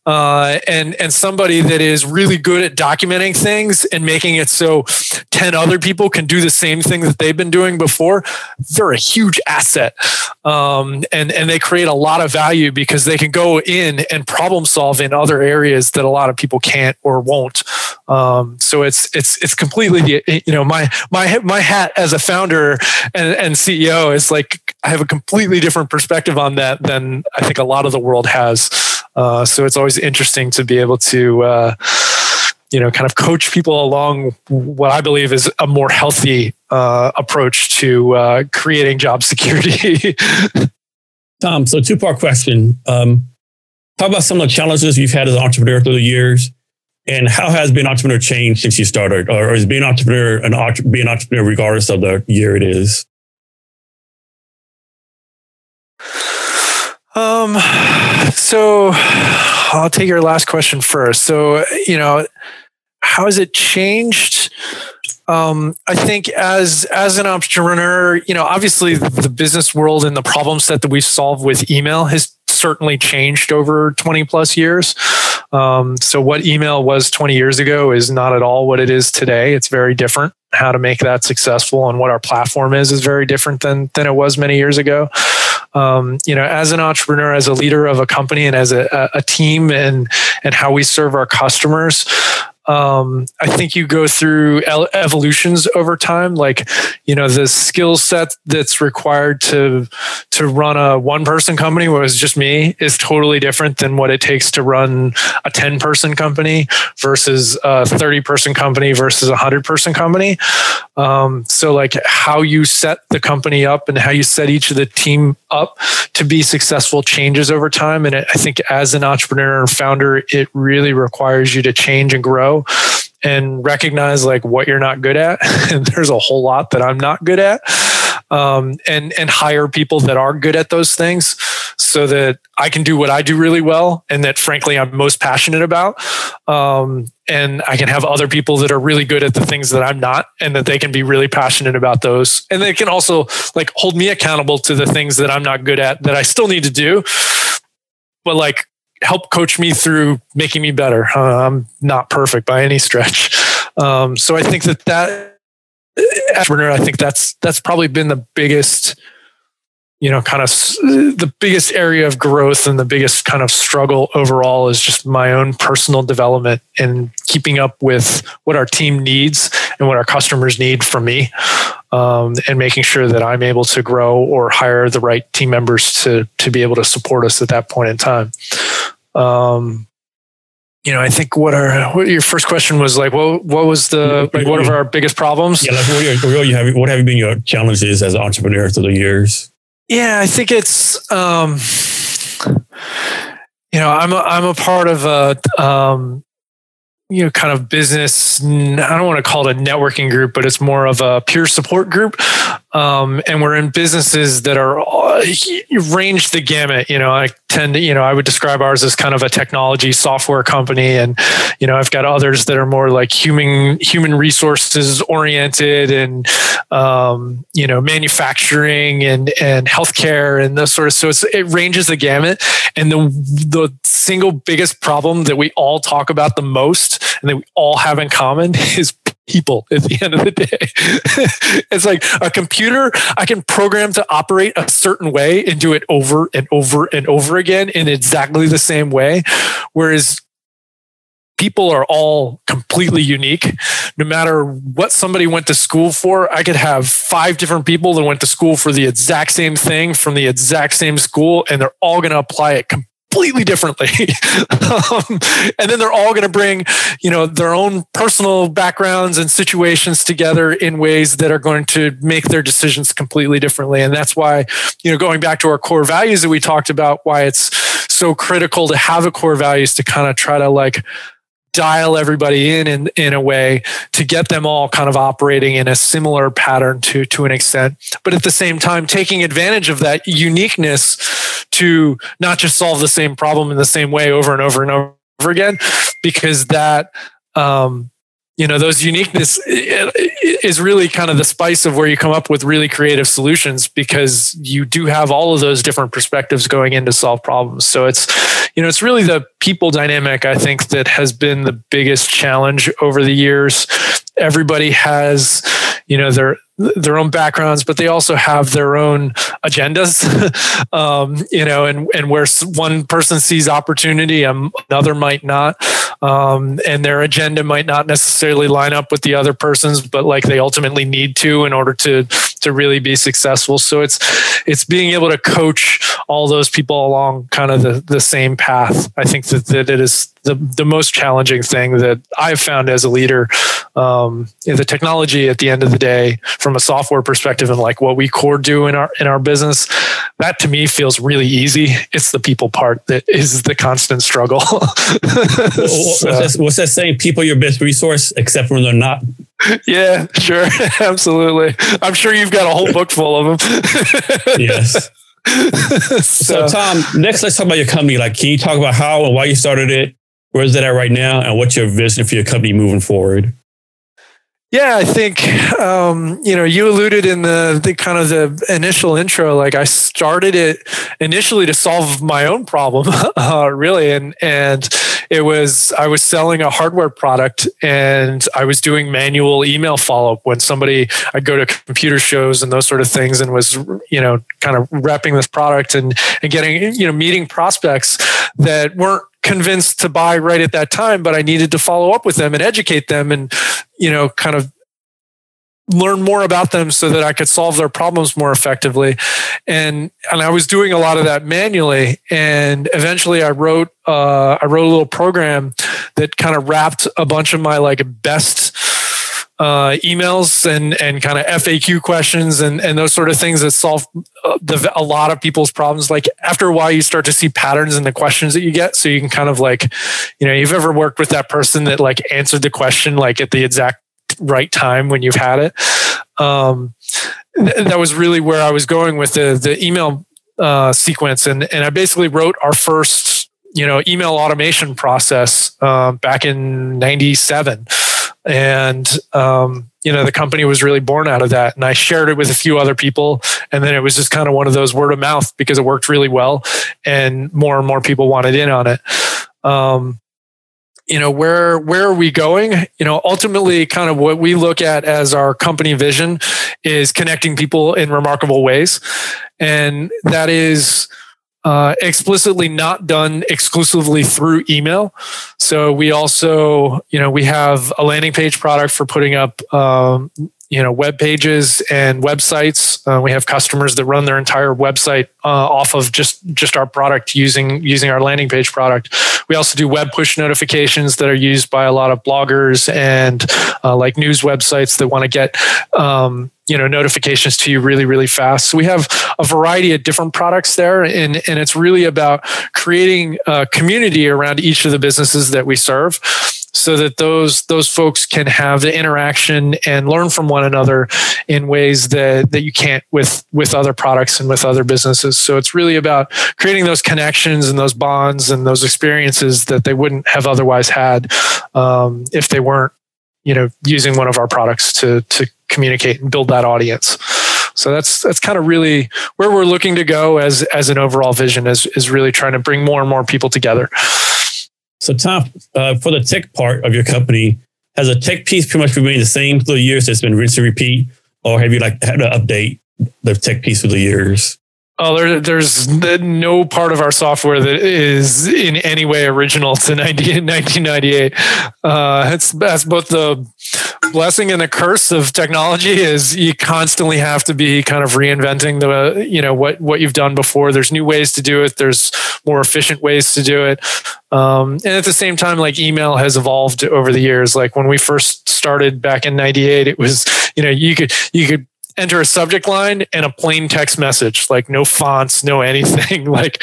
uh, and and somebody that is really good at documenting things and making it so 10 other people can do the same thing that they've been doing before they're a huge asset um, and and they create a lot of value because they can go in and problem solve in other areas that a lot of people can't or won't um, so it's it's it's completely you know my my my hat as a founder and, and CEO is like I have a completely different perspective on that than I think a lot of the world has. Uh, so it's always interesting to be able to, uh, you know, kind of coach people along what I believe is a more healthy uh, approach to uh, creating job security. Tom, so two part question. Um, talk about some of the challenges you've had as an entrepreneur through the years, and how has being an entrepreneur changed since you started, or is being an entrepreneur an being an entrepreneur regardless of the year it is? Um, so I'll take your last question first. So, you know, how has it changed? Um, I think as as an entrepreneur, you know, obviously the business world and the problem set that we've solved with email has certainly changed over 20 plus years. Um, so what email was 20 years ago is not at all what it is today. It's very different. How to make that successful and what our platform is is very different than than it was many years ago um, you know, as an entrepreneur, as a leader of a company, and as a, a team, and and how we serve our customers, um, I think you go through evolutions over time. Like, you know, the skill set that's required to to run a one person company, where it's just me, is totally different than what it takes to run a ten person company versus a thirty person company versus a hundred person company. Um, so, like, how you set the company up and how you set each of the team up to be successful changes over time. And I think as an entrepreneur and founder, it really requires you to change and grow and recognize like what you're not good at. and there's a whole lot that I'm not good at. Um, and and hire people that are good at those things so that I can do what I do really well and that frankly I'm most passionate about. Um, and I can have other people that are really good at the things that I'm not and that they can be really passionate about those. And they can also like hold me accountable to the things that I'm not good at that I still need to do. But like help coach me through making me better. Uh, I'm not perfect by any stretch. Um, so I think that that entrepreneur, I think that's that's probably been the biggest, you know, kind of the biggest area of growth and the biggest kind of struggle overall is just my own personal development and keeping up with what our team needs and what our customers need from me. Um, and making sure that I'm able to grow or hire the right team members to to be able to support us at that point in time. Um, you know, I think what our what your first question was like, what what was the like what are our biggest problems? Yeah, like what, are, have, what have been your challenges as an entrepreneur through the years? Yeah, I think it's um, you know, I'm a, I'm a part of a um, you know, kind of business. I don't want to call it a networking group, but it's more of a peer support group. Um, and we're in businesses that are uh, range the gamut. You know, I tend to, you know, I would describe ours as kind of a technology software company, and you know, I've got others that are more like human human resources oriented, and um, you know, manufacturing and and healthcare and those sort of. So it ranges the gamut, and the the single biggest problem that we all talk about the most, and that we all have in common, is people at the end of the day. it's like a computer I can program to operate a certain way and do it over and over and over again in exactly the same way. Whereas people are all completely unique. No matter what somebody went to school for, I could have five different people that went to school for the exact same thing from the exact same school, and they're all going to apply it completely completely differently. um, and then they're all going to bring, you know, their own personal backgrounds and situations together in ways that are going to make their decisions completely differently. And that's why, you know, going back to our core values that we talked about, why it's so critical to have a core values to kind of try to like dial everybody in, in in a way to get them all kind of operating in a similar pattern to to an extent but at the same time taking advantage of that uniqueness to not just solve the same problem in the same way over and over and over again because that um, you know those uniqueness is really kind of the spice of where you come up with really creative solutions because you do have all of those different perspectives going in to solve problems. So it's you know it's really the people dynamic i think that has been the biggest challenge over the years. Everybody has you know their their own backgrounds, but they also have their own agendas. um, you know, and and where one person sees opportunity, um, another might not, um, and their agenda might not necessarily line up with the other person's, but like they ultimately need to in order to to really be successful. So it's it's being able to coach all those people along kind of the the same path. I think that that it is the the most challenging thing that I've found as a leader. Um, the technology at the end of the day, from a software perspective, and like what we core do in our in our business, that to me feels really easy. It's the people part that is the constant struggle. so. what's, that, what's that saying? People your best resource, except when they're not. Yeah, sure, absolutely. I'm sure you've got a whole book full of them. yes. so, so, Tom, next let's talk about your company. Like, can you talk about how and why you started it? Where is it at right now, and what's your vision for your company moving forward? Yeah, I think um, you know you alluded in the, the kind of the initial intro. Like I started it initially to solve my own problem, uh, really, and and it was I was selling a hardware product and I was doing manual email follow up when somebody I'd go to computer shows and those sort of things and was you know kind of repping this product and and getting you know meeting prospects that weren't convinced to buy right at that time, but I needed to follow up with them and educate them and, you know, kind of learn more about them so that I could solve their problems more effectively. And and I was doing a lot of that manually. And eventually I wrote uh, I wrote a little program that kind of wrapped a bunch of my like best uh, emails and and kind of FAQ questions and and those sort of things that solve uh, the, a lot of people's problems. Like after a while, you start to see patterns in the questions that you get, so you can kind of like, you know, you've ever worked with that person that like answered the question like at the exact right time when you've had it. Um, th- that was really where I was going with the the email uh, sequence, and and I basically wrote our first you know email automation process uh, back in '97 and um, you know the company was really born out of that. And i shared it with a few other people. And then it was just kind of one of those word of mouth because it worked really well. And more and more people wanted in on it. Um, you know where where are we going? You know ultimately kind of what we look at as our company vision is connecting people in remarkable ways. And that is uh, explicitly not done exclusively through email. So we also, you know, we have a landing page product for putting up, um, you know, web pages and websites. Uh, we have customers that run their entire website uh, off of just just our product using using our landing page product. We also do web push notifications that are used by a lot of bloggers and uh, like news websites that want to get. Um, you know notifications to you really really fast. So we have a variety of different products there and and it's really about creating a community around each of the businesses that we serve so that those those folks can have the interaction and learn from one another in ways that that you can't with with other products and with other businesses. So it's really about creating those connections and those bonds and those experiences that they wouldn't have otherwise had um, if they weren't you know using one of our products to to communicate and build that audience. So that's that's kind of really where we're looking to go as as an overall vision is is really trying to bring more and more people together. So Tom, uh, for the tech part of your company, has a tech piece pretty much remained the same through the years? It's been rinse and repeat, or have you like had to update the tech piece through the years? Oh, there, there's no part of our software that is in any way original to 90, 1998. Uh, it's that's both the blessing and the curse of technology is you constantly have to be kind of reinventing the you know what what you've done before. There's new ways to do it. There's more efficient ways to do it. Um, and at the same time, like email has evolved over the years. Like when we first started back in '98, it was you know you could you could enter a subject line and a plain text message, like no fonts, no anything. like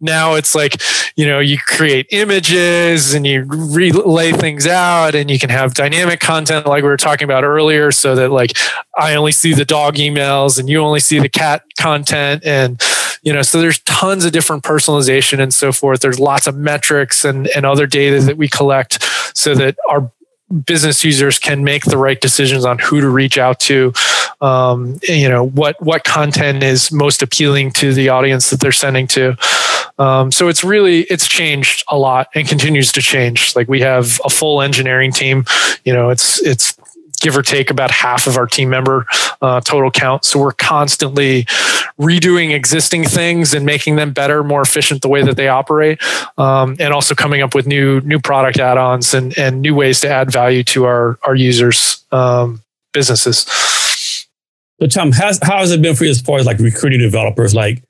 now it's like, you know, you create images and you relay things out and you can have dynamic content like we were talking about earlier so that like I only see the dog emails and you only see the cat content. And you know so there's tons of different personalization and so forth. There's lots of metrics and, and other data that we collect so that our business users can make the right decisions on who to reach out to um, you know what what content is most appealing to the audience that they're sending to um, so it's really it's changed a lot and continues to change like we have a full engineering team you know it's it's give or take about half of our team member uh, total count. So we're constantly redoing existing things and making them better, more efficient the way that they operate, um, and also coming up with new new product add-ons and and new ways to add value to our our users' um, businesses. So Tom, how's, how has it been for you as far as like recruiting developers? Like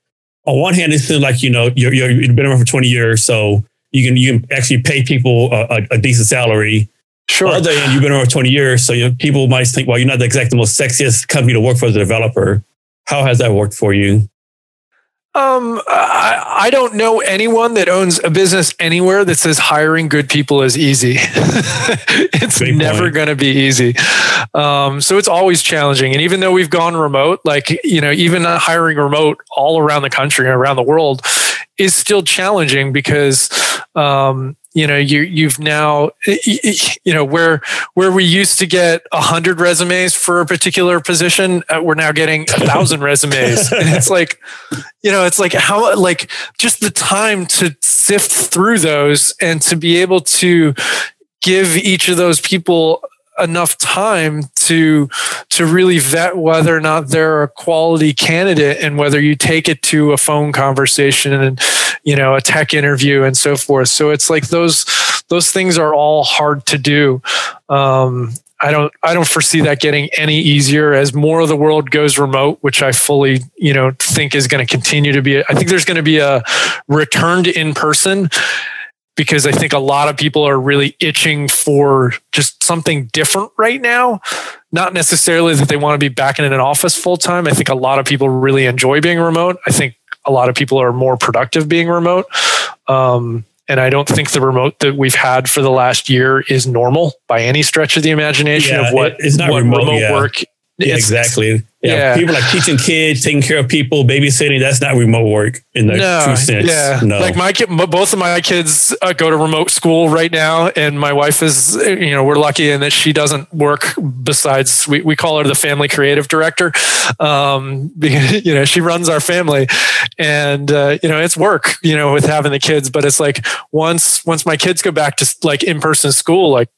on one hand, it seems like you know you're, you're you've been around for 20 years, so you can you can actually pay people a, a, a decent salary Sure. On the other hand, you've been around for 20 years, so you know, people might think, well, you're not the exact the most sexiest company to work for as a developer. How has that worked for you? Um, I, I don't know anyone that owns a business anywhere that says hiring good people is easy. it's Great never going to be easy. Um, so it's always challenging. And even though we've gone remote, like, you know, even hiring remote all around the country and around the world is still challenging because, um, you know you you've now you know where where we used to get a hundred resumes for a particular position uh, we're now getting a thousand resumes. And it's like you know it's like how like just the time to sift through those and to be able to give each of those people enough time to to really vet whether or not they're a quality candidate and whether you take it to a phone conversation and you know a tech interview and so forth. So it's like those those things are all hard to do. Um, I don't I don't foresee that getting any easier as more of the world goes remote, which I fully, you know, think is going to continue to be. I think there's going to be a return to in person because I think a lot of people are really itching for just something different right now. Not necessarily that they want to be back in an office full time. I think a lot of people really enjoy being remote. I think a lot of people are more productive being remote. Um, and I don't think the remote that we've had for the last year is normal by any stretch of the imagination Yeah, of what, it- it's not what remote, yeah. work. Yeah, exactly. Yeah, yeah. people like teaching kids, taking care of people, babysitting. That's not remote work in the no, true sense. Yeah, No. like my kid, both of my kids uh, go to remote school right now, and my wife is, you know, we're lucky in that she doesn't work. Besides, we, we call her the family creative director, um, because you know she runs our family, and uh, you know it's work, you know, with having the kids. But it's like once once my kids go back to like in person school, like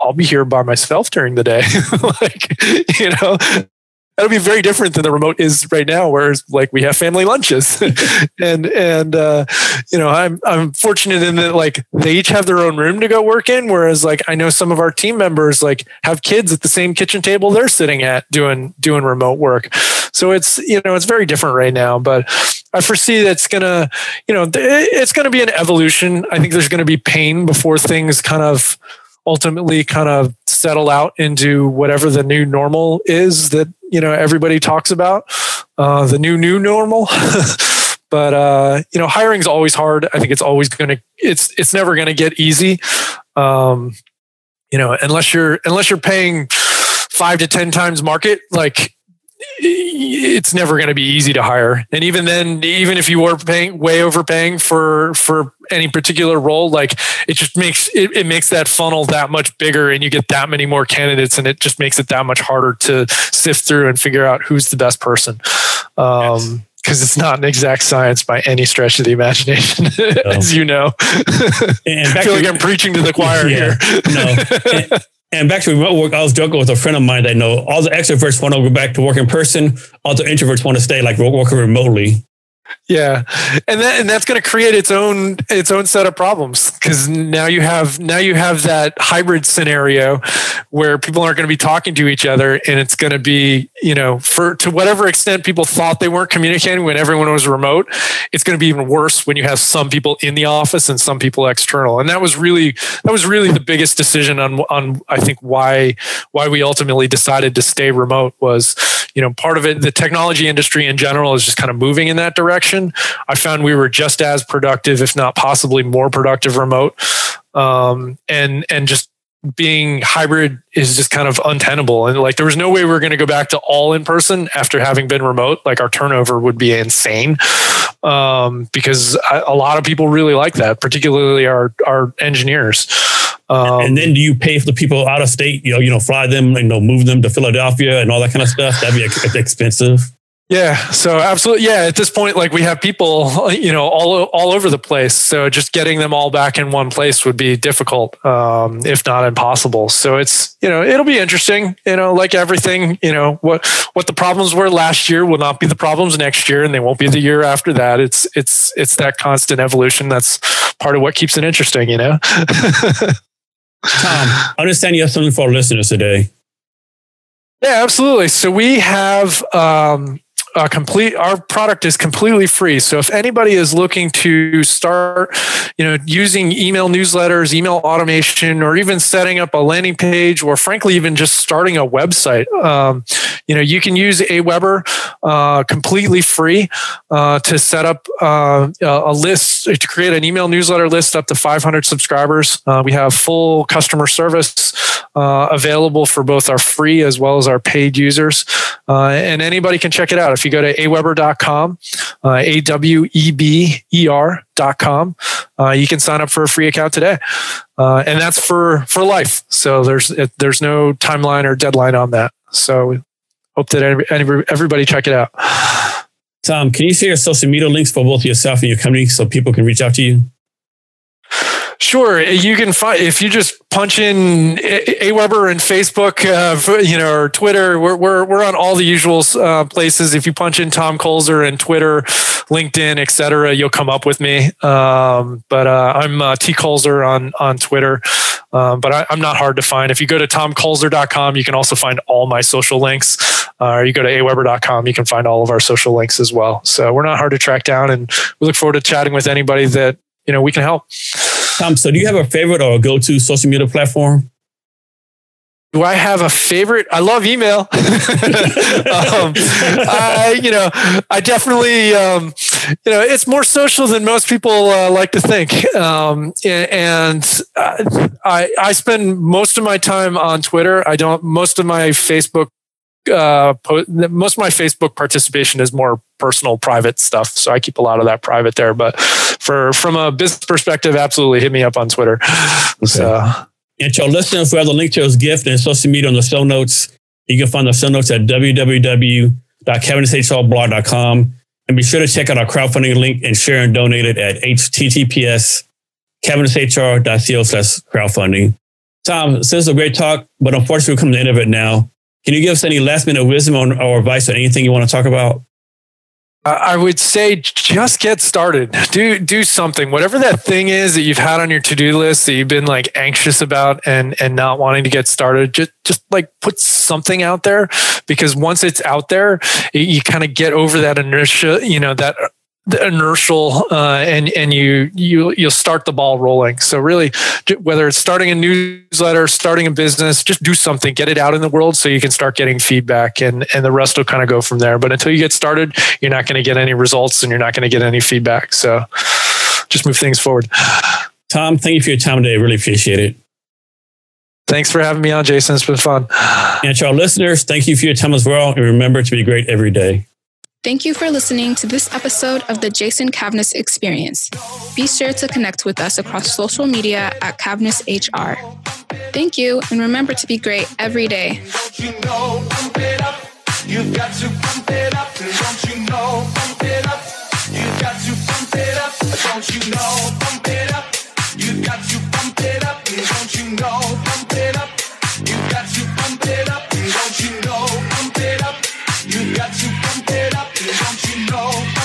I'll be here by myself during the day, like you know. That'll be very different than the remote is right now, whereas like we have family lunches, and and uh, you know I'm I'm fortunate in that like they each have their own room to go work in, whereas like I know some of our team members like have kids at the same kitchen table they're sitting at doing doing remote work, so it's you know it's very different right now, but I foresee that's gonna you know it's gonna be an evolution. I think there's gonna be pain before things kind of ultimately kind of settle out into whatever the new normal is that you know everybody talks about uh, the new new normal. But uh, you know hiring's always hard. I think it's always going to it's it's never going to get easy. Um, you know unless you're unless you're paying five to ten times market like it's never going to be easy to hire and even then even if you were paying way overpaying for for any particular role like it just makes it, it makes that funnel that much bigger and you get that many more candidates and it just makes it that much harder to sift through and figure out who's the best person um because it's not an exact science by any stretch of the imagination, as you know. And I feel like I'm preaching to the choir Yeah, here. no. And, and back to remote work, I was joking with a friend of mine that I know all the extroverts want to go back to work in person. All the introverts want to stay like working remotely. Yeah, and that and that's going to create its own its own set of problems because now you have now you have that hybrid scenario where people aren't going to be talking to each other, and it's going to be you know for to whatever extent people thought they weren't communicating when everyone was remote, it's going to be even worse when you have some people in the office and some people external, and that was really that was really the biggest decision on on I think why why we ultimately decided to stay remote was you know part of it the technology industry in general is just kind of moving in that direction i found we were just as productive if not possibly more productive remote um, and and just being hybrid is just kind of untenable and like there was no way we were going to go back to all in person after having been remote like our turnover would be insane um, because a a lot of people really like that particularly our our engineers Um, and then do you pay for the people out of state? You know, you know, fly them, you know, move them to Philadelphia and all that kind of stuff. That'd be expensive. Yeah. So absolutely. Yeah. At this point, like we have people, you know, all, all over the place. So just getting them all back in one place would be difficult, um, if not impossible. So it's, you know, it'll be interesting, you know, like everything, you know, what, what the problems were last year will not be the problems next year and they won't be the year after that. It's, it's, it's that constant evolution. That's part of what keeps it interesting, you know? Tom, I understand you have something for our listeners today. Yeah, absolutely. So we have, um, complete our product is completely free. So if anybody is looking to start you know using email newsletters email automation or even setting up a landing page or frankly even just starting a website um, you know you can use aweber uh, completely free uh, to set up uh, a list to create an email newsletter list up to 500 subscribers. Uh, we have full customer service uh, available for both our free as well as our paid users. And anybody can check it out if you go to aweber.com, uh, A W E B E R.com, uh, you can sign up for a free account today. Uh, and that's for, for life. So there's, there's no timeline or deadline on that. So hope that everybody check it out. Tom, can you share social media links for both yourself and your company so people can reach out to you? Sure, you can find if you just punch in Aweber and Facebook, uh, you know, or Twitter. We're we're we're on all the usual uh, places. If you punch in Tom Kulzer and Twitter, LinkedIn, etc., you'll come up with me. Um, but uh, I'm uh, T Kulzer on on Twitter. Um, but I, am not hard to find. If you go to tomkulzer.com, you can also find all my social links. Uh, or you go to aweber.com, you can find all of our social links as well. So we're not hard to track down, and we look forward to chatting with anybody that you know we can help. Tom, so do you have a favorite or a go-to social media platform? Do I have a favorite? I love email. um, I, you know, I definitely, um, you know, it's more social than most people uh, like to think. Um, and uh, I, I spend most of my time on Twitter. I don't. Most of my Facebook uh, po- most of my Facebook participation is more personal, private stuff. So I keep a lot of that private there. But for from a business perspective, absolutely hit me up on Twitter. Okay. So. And to our listeners, we have the link to his gift and social media on the show notes. You can find the show notes at www.cavnesshrblog.com. And be sure to check out our crowdfunding link and share and donate it at https cavnesshr.co slash crowdfunding. Tom, this is a great talk, but unfortunately, we're coming to the end of it now. Can you give us any last minute wisdom or, or advice or anything you want to talk about? I would say just get started. Do do something. Whatever that thing is that you've had on your to-do list that you've been like anxious about and and not wanting to get started, just just like put something out there because once it's out there, you kind of get over that inertia, you know, that inertial uh, and and you you you'll start the ball rolling. So really, whether it's starting a newsletter, starting a business, just do something, get it out in the world, so you can start getting feedback, and and the rest will kind of go from there. But until you get started, you're not going to get any results, and you're not going to get any feedback. So just move things forward. Tom, thank you for your time today. I really appreciate it. Thanks for having me on, Jason. It's been fun. And to our listeners, thank you for your time as well. And remember to be great every day. Thank you for listening to this episode of the Jason Cavness Experience. Be sure to connect with us across social media at Cavness HR. Thank you, and remember to be great every day. You've got to pump it up, don't you know? Pump it up. You've got to pump it up, don't you know? Pump it up. You've got to pump it up, don't you know? Pump it up. You've got to pump it up, don't you know? Pump it up. You've got to know.